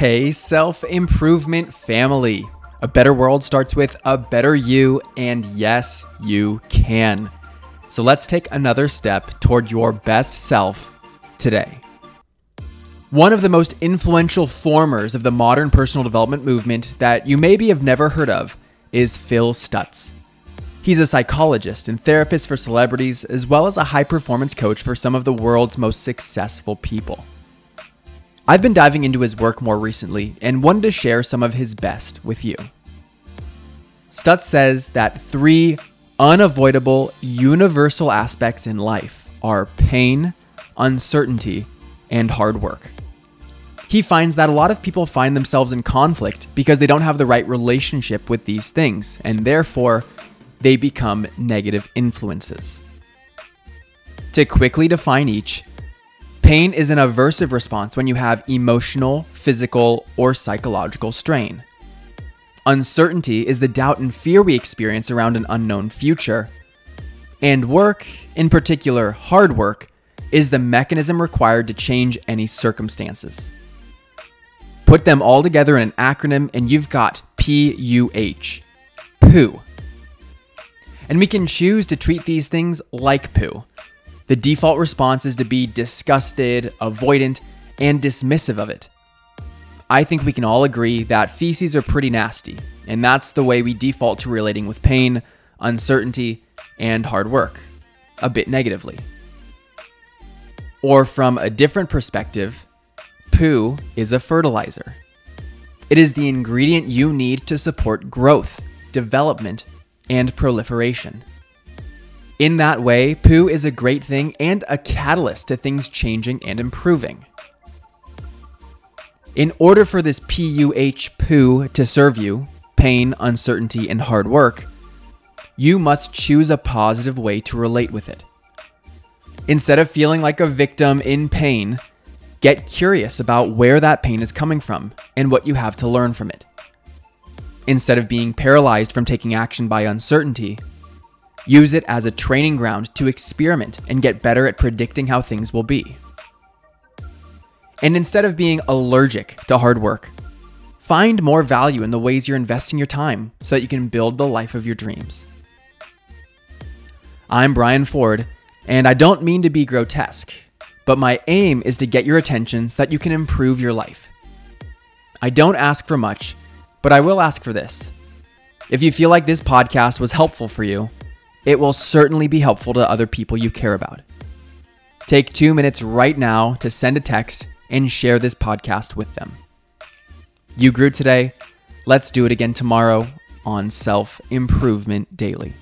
Hey, self improvement family. A better world starts with a better you, and yes, you can. So let's take another step toward your best self today. One of the most influential formers of the modern personal development movement that you maybe have never heard of is Phil Stutz. He's a psychologist and therapist for celebrities, as well as a high performance coach for some of the world's most successful people. I've been diving into his work more recently and wanted to share some of his best with you. Stutz says that three unavoidable, universal aspects in life are pain, uncertainty, and hard work. He finds that a lot of people find themselves in conflict because they don't have the right relationship with these things, and therefore they become negative influences. To quickly define each, pain is an aversive response when you have emotional, physical, or psychological strain. Uncertainty is the doubt and fear we experience around an unknown future. And work, in particular hard work, is the mechanism required to change any circumstances. Put them all together in an acronym, and you've got PUH. Poo. And we can choose to treat these things like poo. The default response is to be disgusted, avoidant, and dismissive of it. I think we can all agree that feces are pretty nasty, and that's the way we default to relating with pain, uncertainty, and hard work, a bit negatively. Or from a different perspective, poo is a fertilizer. It is the ingredient you need to support growth, development, and proliferation. In that way, poo is a great thing and a catalyst to things changing and improving. In order for this PUH poo to serve you, pain, uncertainty, and hard work, you must choose a positive way to relate with it. Instead of feeling like a victim in pain, get curious about where that pain is coming from and what you have to learn from it. Instead of being paralyzed from taking action by uncertainty, use it as a training ground to experiment and get better at predicting how things will be. And instead of being allergic to hard work, find more value in the ways you're investing your time so that you can build the life of your dreams. I'm Brian Ford, and I don't mean to be grotesque, but my aim is to get your attention so that you can improve your life. I don't ask for much, but I will ask for this. If you feel like this podcast was helpful for you, it will certainly be helpful to other people you care about. Take two minutes right now to send a text and share this podcast with them. You grew today. Let's do it again tomorrow on Self Improvement Daily.